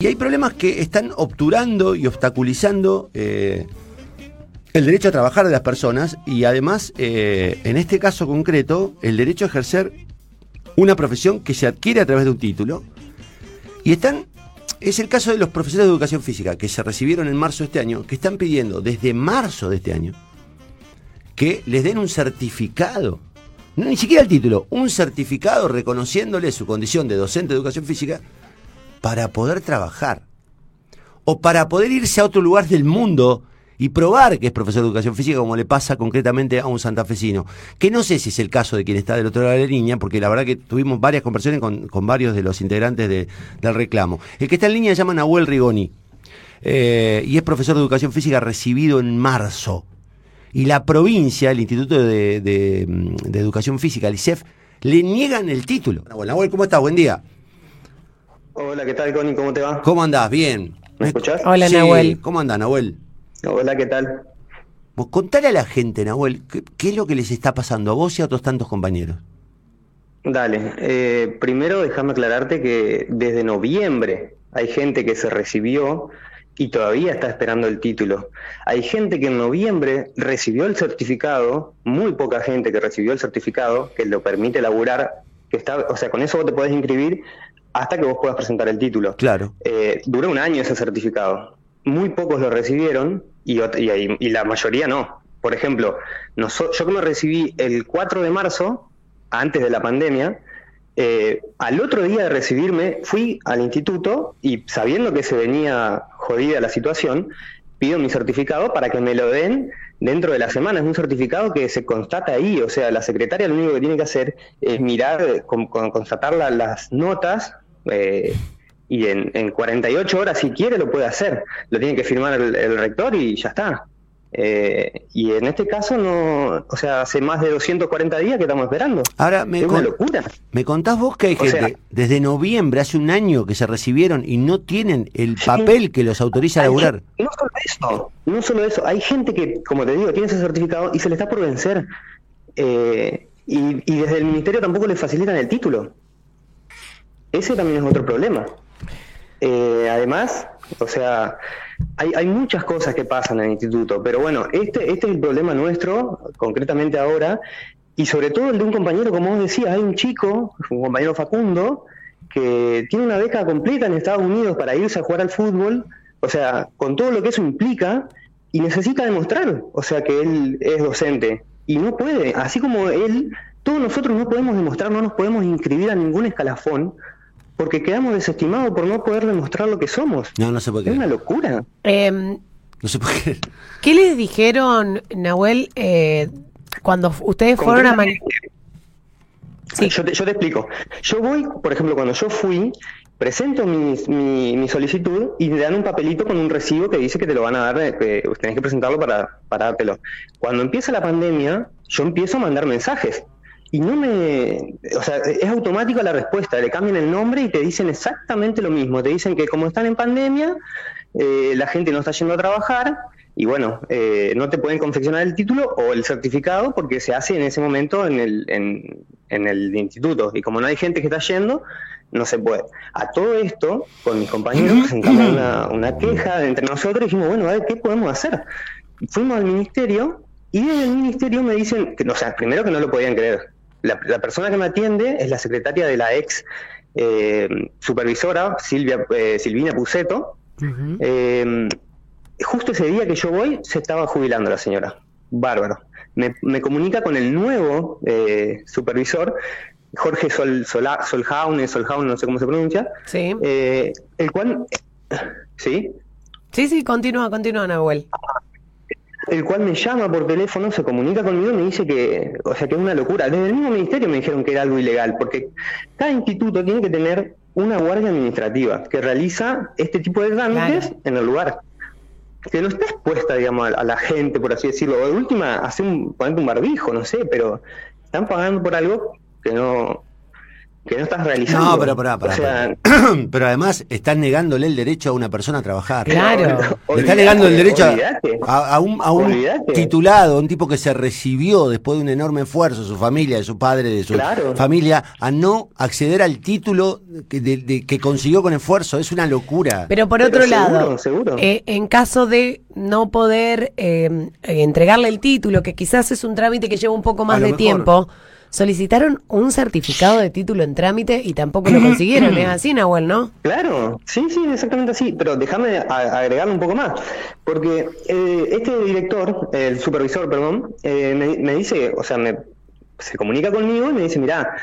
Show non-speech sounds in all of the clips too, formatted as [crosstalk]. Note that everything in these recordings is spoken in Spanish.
Y hay problemas que están obturando y obstaculizando eh, el derecho a trabajar de las personas y además, eh, en este caso concreto, el derecho a ejercer una profesión que se adquiere a través de un título. Y están, es el caso de los profesores de educación física que se recibieron en marzo de este año, que están pidiendo desde marzo de este año que les den un certificado, no, ni siquiera el título, un certificado reconociéndole su condición de docente de educación física para poder trabajar. O para poder irse a otro lugar del mundo y probar que es profesor de educación física, como le pasa concretamente a un santafesino. Que no sé si es el caso de quien está del otro lado de la línea, porque la verdad que tuvimos varias conversaciones con, varios de los integrantes del reclamo. El que está en línea se llama Nahuel Rigoni. Eh, y es profesor de educación física recibido en marzo. Y la provincia, el Instituto de, Educación Física, el ICEF, le niegan el título. Nahuel, ¿cómo estás? Buen día. Hola, ¿qué tal, Connie? ¿Cómo te va? ¿Cómo andás? Bien. ¿Me escuchás? Hola, Nahuel. ¿Cómo andás, Nahuel? Hola, ¿qué tal? Vos contale a la gente, Nahuel, ¿qué, es lo que les está pasando a vos y a otros tantos compañeros? Dale, eh, primero déjame aclararte que desde noviembre hay gente que se recibió y todavía está esperando el título. Hay gente que en noviembre recibió el certificado, muy poca gente que recibió el certificado que lo permite laburar, que está, o sea, con eso vos te podés inscribir hasta que vos puedas presentar el título. Claro. Eh, duró un año ese certificado. Muy pocos lo recibieron y, y, la mayoría no. Por ejemplo, yo que me recibí el 4 de marzo, antes de la pandemia, eh, al otro día de recibirme fui al instituto y sabiendo que se venía jodida la situación, pido mi certificado para que me lo den dentro de la semana. Es un certificado que se constata ahí, o sea, la secretaria lo único que tiene que hacer es mirar, constatar las notas eh, y en, en, 48 horas, si quiere, lo puede hacer. Lo tiene que firmar el, rector y ya está. Eh, y en este caso, no, o sea, hace más de 240 días que estamos esperando. Ahora, me, es una locura. me contás vos que hay gente desde noviembre, hace un año, que se recibieron y no tienen el papel que los autoriza a laburar. No solo eso, no solo eso, hay gente que, como te digo, tiene ese certificado y se le está por vencer. Eh, y, y desde el ministerio tampoco le facilitan el título. Ese también es otro problema. Eh, además, o sea, hay, hay, muchas cosas que pasan en el instituto, pero bueno, este, este es el problema nuestro, concretamente ahora, y sobre todo el de un compañero, como vos decías, hay un chico, un compañero Facundo, que tiene una beca completa en Estados Unidos para irse a jugar al fútbol, o sea, con todo lo que eso implica, y necesita demostrar, o sea, que él es docente, y no puede, así como él, todos nosotros no podemos demostrar, no nos podemos inscribir a ningún escalafón, porque quedamos desestimados por no poder demostrar lo que somos. No, no se puede Es una locura. Em, no se puede ¿Qué les dijeron, Nahuel, eh, cuando ustedes fueron a... Sí. Yo, te, yo te explico. Yo voy, por ejemplo, cuando yo fui, presento mi, mi, solicitud y me dan un papelito con un recibo que dice que te lo van a dar, eh, que tenés que presentarlo para, para dártelo. Cuando empieza la pandemia, yo empiezo a mandar mensajes y no me, o sea, es automática la respuesta, le cambian el nombre y te dicen exactamente lo mismo, te dicen que como están en pandemia, eh, la gente no está yendo a trabajar y bueno, eh, no te pueden confeccionar el título o el certificado porque se hace en ese momento en el, en, el instituto y como no hay gente que está yendo, no se puede. A todo esto, con mis compañeros presentamos una, una queja entre nosotros y dijimos, bueno, a ver, ¿qué podemos hacer? Fuimos al ministerio y desde el ministerio me dicen, que, o sea, primero que no lo podían creer, la, persona que me atiende es la secretaria de la ex eh, supervisora, Silvia, eh, Silvina Puceto. Eh, justo ese día que yo voy, se estaba jubilando la señora. Bárbaro. Me, comunica con el nuevo supervisor, Jorge Sol, Soljaune, Soljaune, no sé cómo se pronuncia. Sí. el cual. ¿Sí? Sí, sí, continúa, continúa, Nahuel. El cual me llama por teléfono, se comunica conmigo y me dice que, o sea, que es una locura. Desde el mismo ministerio me dijeron que era algo ilegal, porque cada instituto tiene que tener una guardia administrativa que realiza este tipo de trámites en el lugar. Que no está expuesta, digamos, a, la gente, por así decirlo. O de última, hace un, ponerte un barbijo, no sé, pero están pagando por algo que no, que no estás realizando. No, pero, pero, pero, [clears throat] pero además estás negándole el derecho a una persona a trabajar. Claro. Le estás negando el derecho a, a, un, a un titulado, un tipo que se recibió después de un enorme esfuerzo, su familia, de su padre, de su familia, a no acceder al título que, que consiguió con esfuerzo. Es una locura. Pero por otro lado, eh, en caso de no poder eh, entregarle el título, que quizás es un trámite que lleva un poco más de tiempo solicitaron un certificado de título en trámite y tampoco lo consiguieron. ¿Es así, Nahuel, no? Claro, sí, sí, exactamente así. Pero déjame agregarle un poco más. Porque eh, este director, el supervisor, perdón, eh, me, dice, o sea, me, se comunica conmigo y me dice, mira,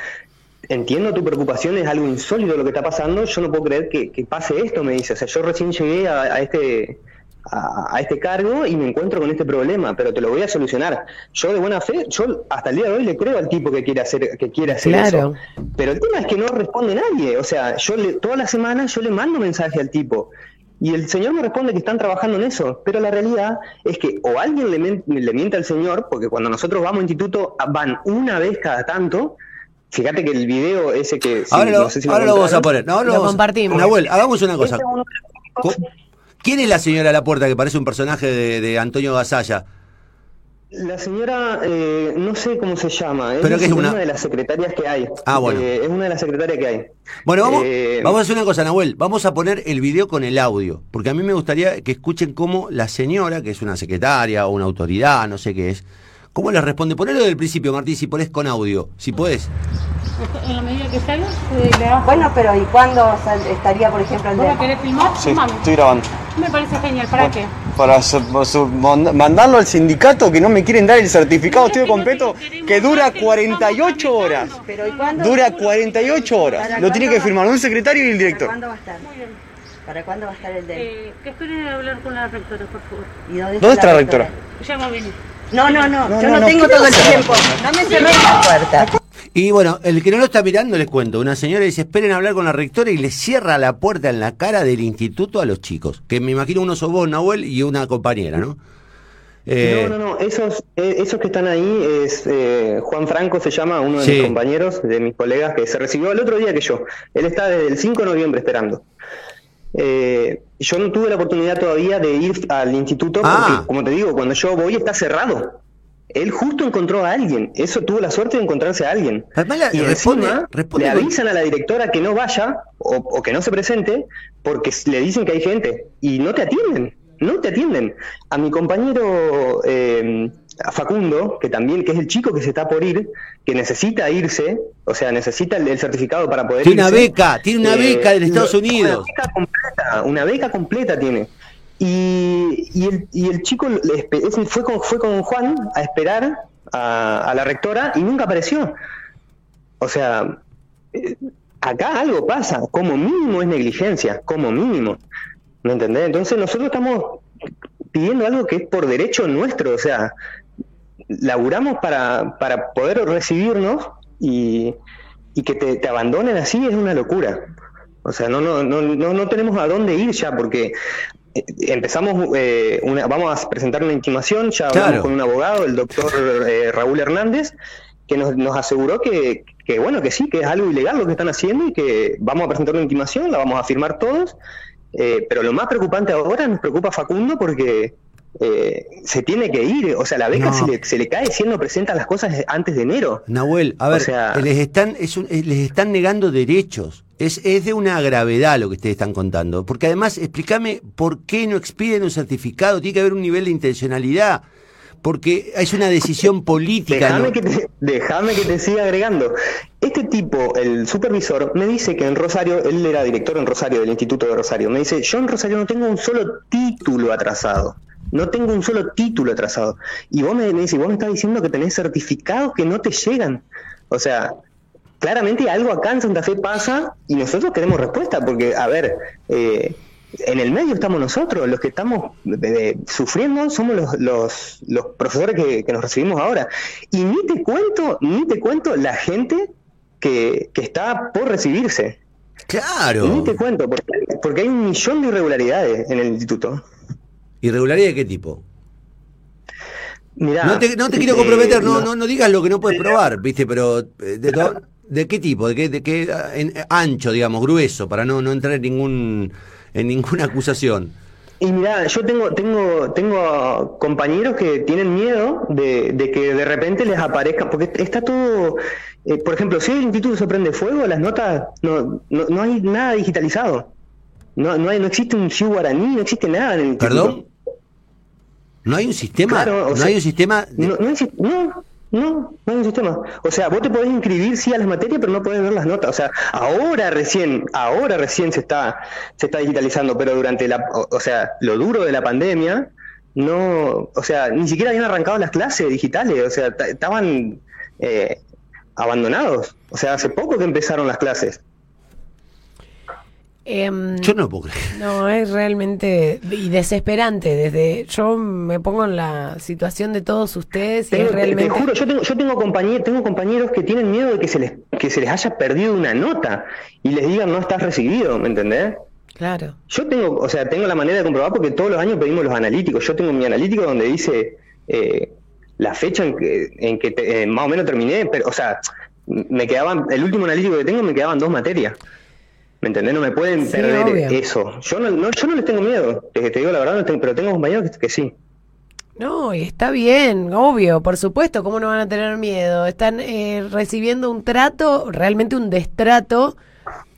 entiendo tu preocupación, es algo insólito lo que está pasando, yo no puedo creer que, pase esto, me dice. O sea, yo recién llegué a este a, este cargo y me encuentro con este problema, pero te lo voy a solucionar. Yo de buena fe, yo hasta el día de hoy le creo al tipo que quiere hacer, que quiere hacer eso. Pero el tema es que no responde nadie. O sea, yo le, toda la semana yo le mando mensaje al tipo. Y el señor me responde que están trabajando en eso, pero la realidad es que o alguien le, miente al señor, porque cuando nosotros vamos a instituto van una vez cada tanto, Fíjate que el video ese que... ahora lo, ahora lo vamos a poner. No, lo, compartimos. Nahuel, hagamos una cosa. ¿Quién es la señora a la puerta que parece un personaje de, Antonio Gasalla? La señora, eh, no sé cómo se llama, es, una... de las secretarias que hay. Ah, bueno. Eh, es una de las secretarias que hay. Bueno, vamos, eh, vamos a hacer una cosa, Nahuel. Vamos a poner el video con el audio, porque a mí me gustaría que escuchen cómo la señora, que es una secretaria o una autoridad, no sé qué es, cómo le responde. Ponelo desde el principio, Martín, si pones con audio, si podés. En la medida que salga, Bueno, pero ¿y cuándo estaría, por ejemplo, el ¿Vos querés filmar? Sí, estoy grabando. Me parece genial. ¿Para qué? Para mandarlo al sindicato que no me quieren dar el certificado estoy completo que dura 48 horas. ¿Pero y cuándo? Dura 48 horas. Lo tiene que firmar un secretario y el director. ¿Para cuándo va a estar? Muy bien. ¿Para cuándo va a estar el DEL? Eh, que esperen a hablar con la rectora, por favor. ¿Y dónde está, la, rectora? Ya va a venir. No, no, no, yo no, tengo todo el tiempo. No me cerré la puerta. Y bueno, el que no lo está mirando, les cuento. Una señora dice, esperen a hablar con la rectora y le cierra la puerta en la cara del instituto a los chicos. Que me imagino uno sos vos, Nahuel, y una compañera, ¿no? Eh, no, no, no. Esos, eh, esos que están ahí es eh, Juan Franco, se llama, uno de mis compañeros, de mis colegas, que se recibió el otro día que yo. Él está desde el 5 de noviembre esperando. Yo no tuve la oportunidad todavía de ir al instituto porque, ah. como te digo, cuando yo voy está cerrado él justo encontró a alguien. Eso tuvo la suerte de encontrarse a alguien. y encima le avisan a la directora que no vaya o, que no se presente porque le dicen que hay gente y no te atienden. No te atienden. A mi compañero eh, Facundo, que también que es el chico que se está por ir, que necesita irse, o sea, necesita el, certificado para poder tiene una beca, tiene una eh, beca Estados Unidos. Una beca una beca completa tiene. Y, y, el, y el chico fue con, fue con Juan a esperar a, la rectora y nunca apareció. O sea, eh, acá algo pasa, como mínimo es negligencia, como mínimo. ¿Me entendés? Entonces nosotros estamos pidiendo algo que es por derecho nuestro, o sea, laburamos para, para poder recibirnos y, y que te, abandonen así es una locura. O sea, no, no, no, no, no tenemos a dónde ir ya, porque empezamos, eh, una, vamos a presentar una intimación, ya hablamos con un abogado, el doctor eh, Raúl Hernández, que nos, nos aseguró que, que, bueno, que sí, que es algo ilegal lo que están haciendo y que vamos a presentar una intimación, la vamos a firmar todos, eh, pero lo más preocupante ahora nos preocupa Facundo porque se tiene que ir, o sea, la beca se, le, se, le, cae si él no presenta las cosas antes de enero. Nahuel, a ver, les, están, es les están negando derechos. Es, de una gravedad lo que ustedes están contando. Porque además, explícame por qué no expiden un certificado. Tiene que haber un nivel de intencionalidad. Porque es una decisión política. Déjame, que, te, déjame que te siga agregando. Este tipo, el supervisor, me dice que en Rosario, él era director en Rosario, del Instituto de Rosario, me dice, yo en Rosario no tengo un solo título atrasado. No tengo un solo título atrasado. Y vos me, me dices, vos me estás diciendo que tenés certificados que no te llegan. O sea, claramente algo acá en Santa Fe pasa y nosotros queremos respuesta, porque, a ver, eh, en el medio estamos nosotros, los que estamos sufriendo somos los, los, los profesores que, nos recibimos ahora. Y ni te cuento, ni te cuento la gente que, que está por recibirse. Claro. Ni te cuento, porque, porque hay un millón de irregularidades en el instituto. ¿Irregularidad de qué tipo? Mirá, no te, no te quiero comprometer, no, no, no digas lo que no puedes probar, ¿viste? Pero. Eh, [laughs] ¿De qué tipo? ¿De qué, de qué en- ancho, digamos, grueso, para no, no entrar en ningún en ninguna acusación? Y mira, yo tengo, tengo, tengo compañeros que tienen miedo de, de que de repente les aparezca, porque está todo, eh, por ejemplo, si el instituto se prende fuego, las notas, no, no, no hay nada digitalizado. No, no, hay, no existe un Ciu Guaraní, no existe nada en el instituto. ¿Perdón? ¿No hay un sistema? Claro, o ¿No sea, hay un sistema? de- No, no, hay, si- no, no, no hay un sistema. O sea, vos te podés inscribir sí a las materias, pero no podés ver las notas. O sea, ahora recién, ahora recién se está, se está digitalizando, pero durante la, o, sea, lo duro de la pandemia, no, o sea, ni siquiera habían arrancado las clases digitales, o sea, ta- estaban eh, abandonados. O sea, hace poco que empezaron las clases. Em, Yo no lo puedo creer. No, es realmente y desesperante. Desde yo me pongo en la situación de todos ustedes y Tengo- es te- realmente. Te, juro, yo tengo, yo tengo compañeros, tengo compañeros que tienen miedo de que se les, que se les haya perdido una nota y les digan no estás recibido, ¿me entendés? Claro. Yo tengo, o sea, tengo la manera de comprobar porque todos los años pedimos los analíticos. Yo tengo mi analítico donde dice eh, la fecha en que, en que te- eh, más o menos terminé, pero, o sea, me quedaban, el último analítico que tengo me quedaban dos materias. ¿Me entendés? No me pueden Sí, perder obvio. eso. Yo no, no- yo no les tengo miedo, te, te digo la verdad, no tengo- pero tengo compañeros que, que sí. No, y está bien, obvio, por supuesto, ¿cómo no van a tener miedo? Están eh, recibiendo un trato, realmente un destrato,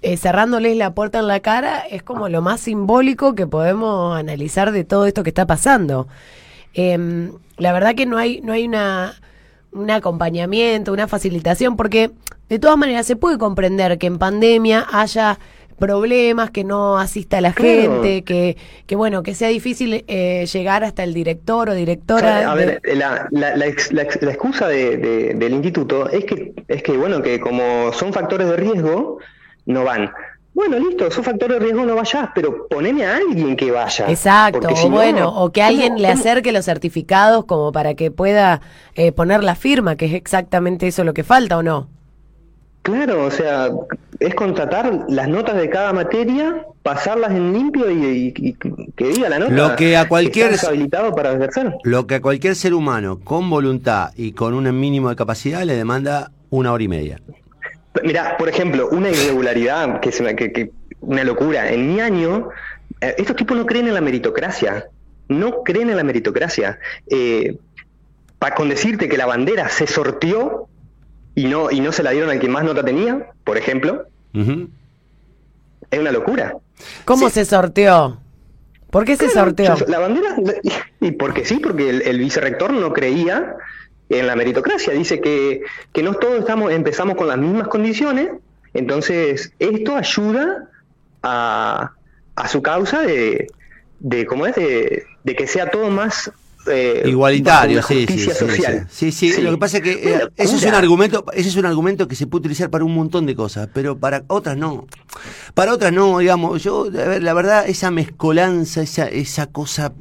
eh, cerrándoles la puerta en la cara, es como lo más simbólico que podemos analizar de todo esto que está pasando. Em, la verdad que no hay, no hay una, un acompañamiento, una facilitación, porque de todas maneras se puede comprender que en pandemia haya problemas, que no asista la Claro. gente, que, que bueno, que sea difícil eh, llegar hasta el director o directora. A ver, la, la, la, ex- la ex- la excusa de- de- del instituto es que, es que, bueno, que como son factores de riesgo, no van. Bueno, listo, son factores de riesgo, no vayas, pero poneme a alguien que vaya. Exacto, o no, bueno, o que alguien ¿cómo- le acerque los certificados como para que pueda eh, poner la firma, que es exactamente eso lo que falta o no. Claro, o sea, es contratar las notas de cada materia, pasarlas en limpio y, y- y que diga la nota. Lo que a cualquier- habilitado para ejercer. Lo que a cualquier ser humano con voluntad y con un mínimo de capacidad le demanda una hora y media. Mira, por ejemplo, una irregularidad que que, que- una locura. En mi año, eh, estos tipos no creen en la meritocracia. No creen en la meritocracia. Eh, pa- con decirte que la bandera se sorteó y no, y no se la dieron al que más nota tenía, por ejemplo, es una locura. ¿Cómo se sorteó? ¿Por qué se sorteó? La bandera, [laughs] y porque sí, porque el, el vicerrector no creía en la meritocracia. Dice que, que no todos estamos, empezamos con las mismas condiciones, entonces esto ayuda a, a su causa de, de ¿cómo es? De, de que sea todo más eh, Igualitario, sí, sí, justicia sí, sí. social. Sí, sí, lo que pasa es que eh, ese es un argumento, ese es un argumento que se puede utilizar para un montón de cosas, pero para otras no. Para otras no, digamos, yo, a ver, la verdad, esa mezcolanza, esa, esa cosa.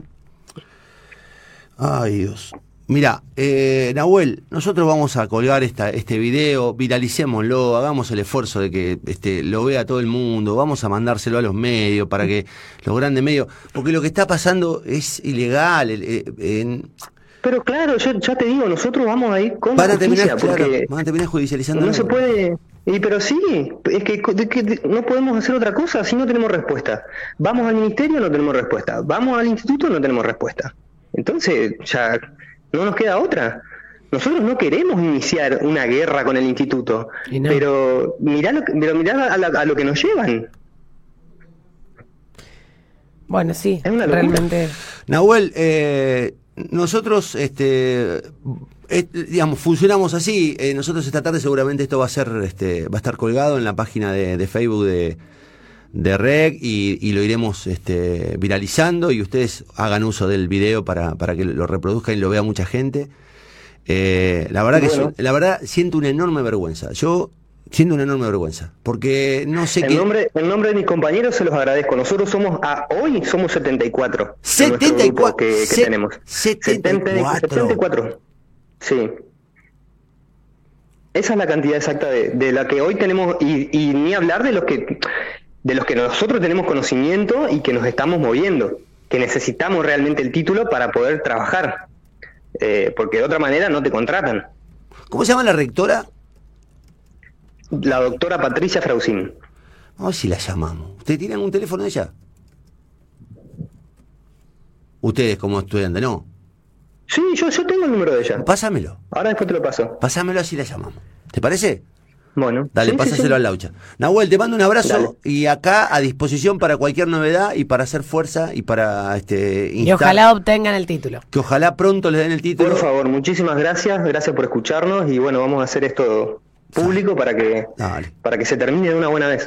Ay, Dios. Mira, eh, Nahuel, nosotros vamos a colgar esta, este video, viralicémoslo, hagamos el esfuerzo de que este, lo vea todo el mundo, vamos a mandárselo a los medios para que los grandes medios, porque lo que está pasando es ilegal. eh, en- Pero claro, yo ya te digo, nosotros vamos a ir con van a justicia, terminar, claro, porque van a terminar judicializando. No se puede. Y pero sí, es que, de que- no podemos hacer otra cosa si no tenemos respuesta. Vamos al ministerio, no tenemos respuesta. Vamos al instituto, no tenemos respuesta. Entonces, ya no nos queda otra. Nosotros no queremos iniciar una guerra con el instituto, no. pero mirá lo, que- pero mirá a, la- a lo que nos llevan. Bueno, sí, Es una locura. realmente. Nahuel, eh, nosotros, este, eh, digamos, funcionamos así. Eh, nosotros esta tarde seguramente esto va a ser, este, va a estar colgado en la página de, de Facebook de, de REC y, y lo iremos este, viralizando y ustedes hagan uso del video para, para que lo reproduzcan y lo vea mucha gente. Eh, la verdad que Bueno. un- la verdad siento una enorme vergüenza. Yo siento una enorme vergüenza porque no sé qué. nombre, en nombre de mis compañeros se los agradezco. Nosotros somos, a, hoy somos 74. en nuestro 74, grupo que, que se- tenemos. 74. 74. Sí. Esa es la cantidad exacta de, de la que hoy tenemos, y, y ni hablar de los que de los que nosotros tenemos conocimiento y que nos estamos moviendo, que necesitamos realmente el título para poder trabajar, Eh, porque de otra manera no te contratan. ¿Cómo se llama la rectora? La doctora Patricia Frausín. Vamos a ver si la llamamos. ¿Ustedes tienen un teléfono de ella? Ustedes como estudiantes, ¿no? Sí, yo, yo tengo el número de ella. Pásamelo. Ahora después te lo paso. Pásamelo así la llamamos. ¿Te parece? Bueno. Dale, sí, pásaselo sí, sí. al Laucha. Nahuel, te mando un abrazo Dale. y acá a disposición para cualquier novedad y para hacer fuerza y para este Y ojalá obtengan el título. que ojalá pronto les den el título. Por favor, muchísimas gracias. Gracias por escucharnos y bueno, vamos a hacer esto público para que, Dale. para que se termine de una buena vez.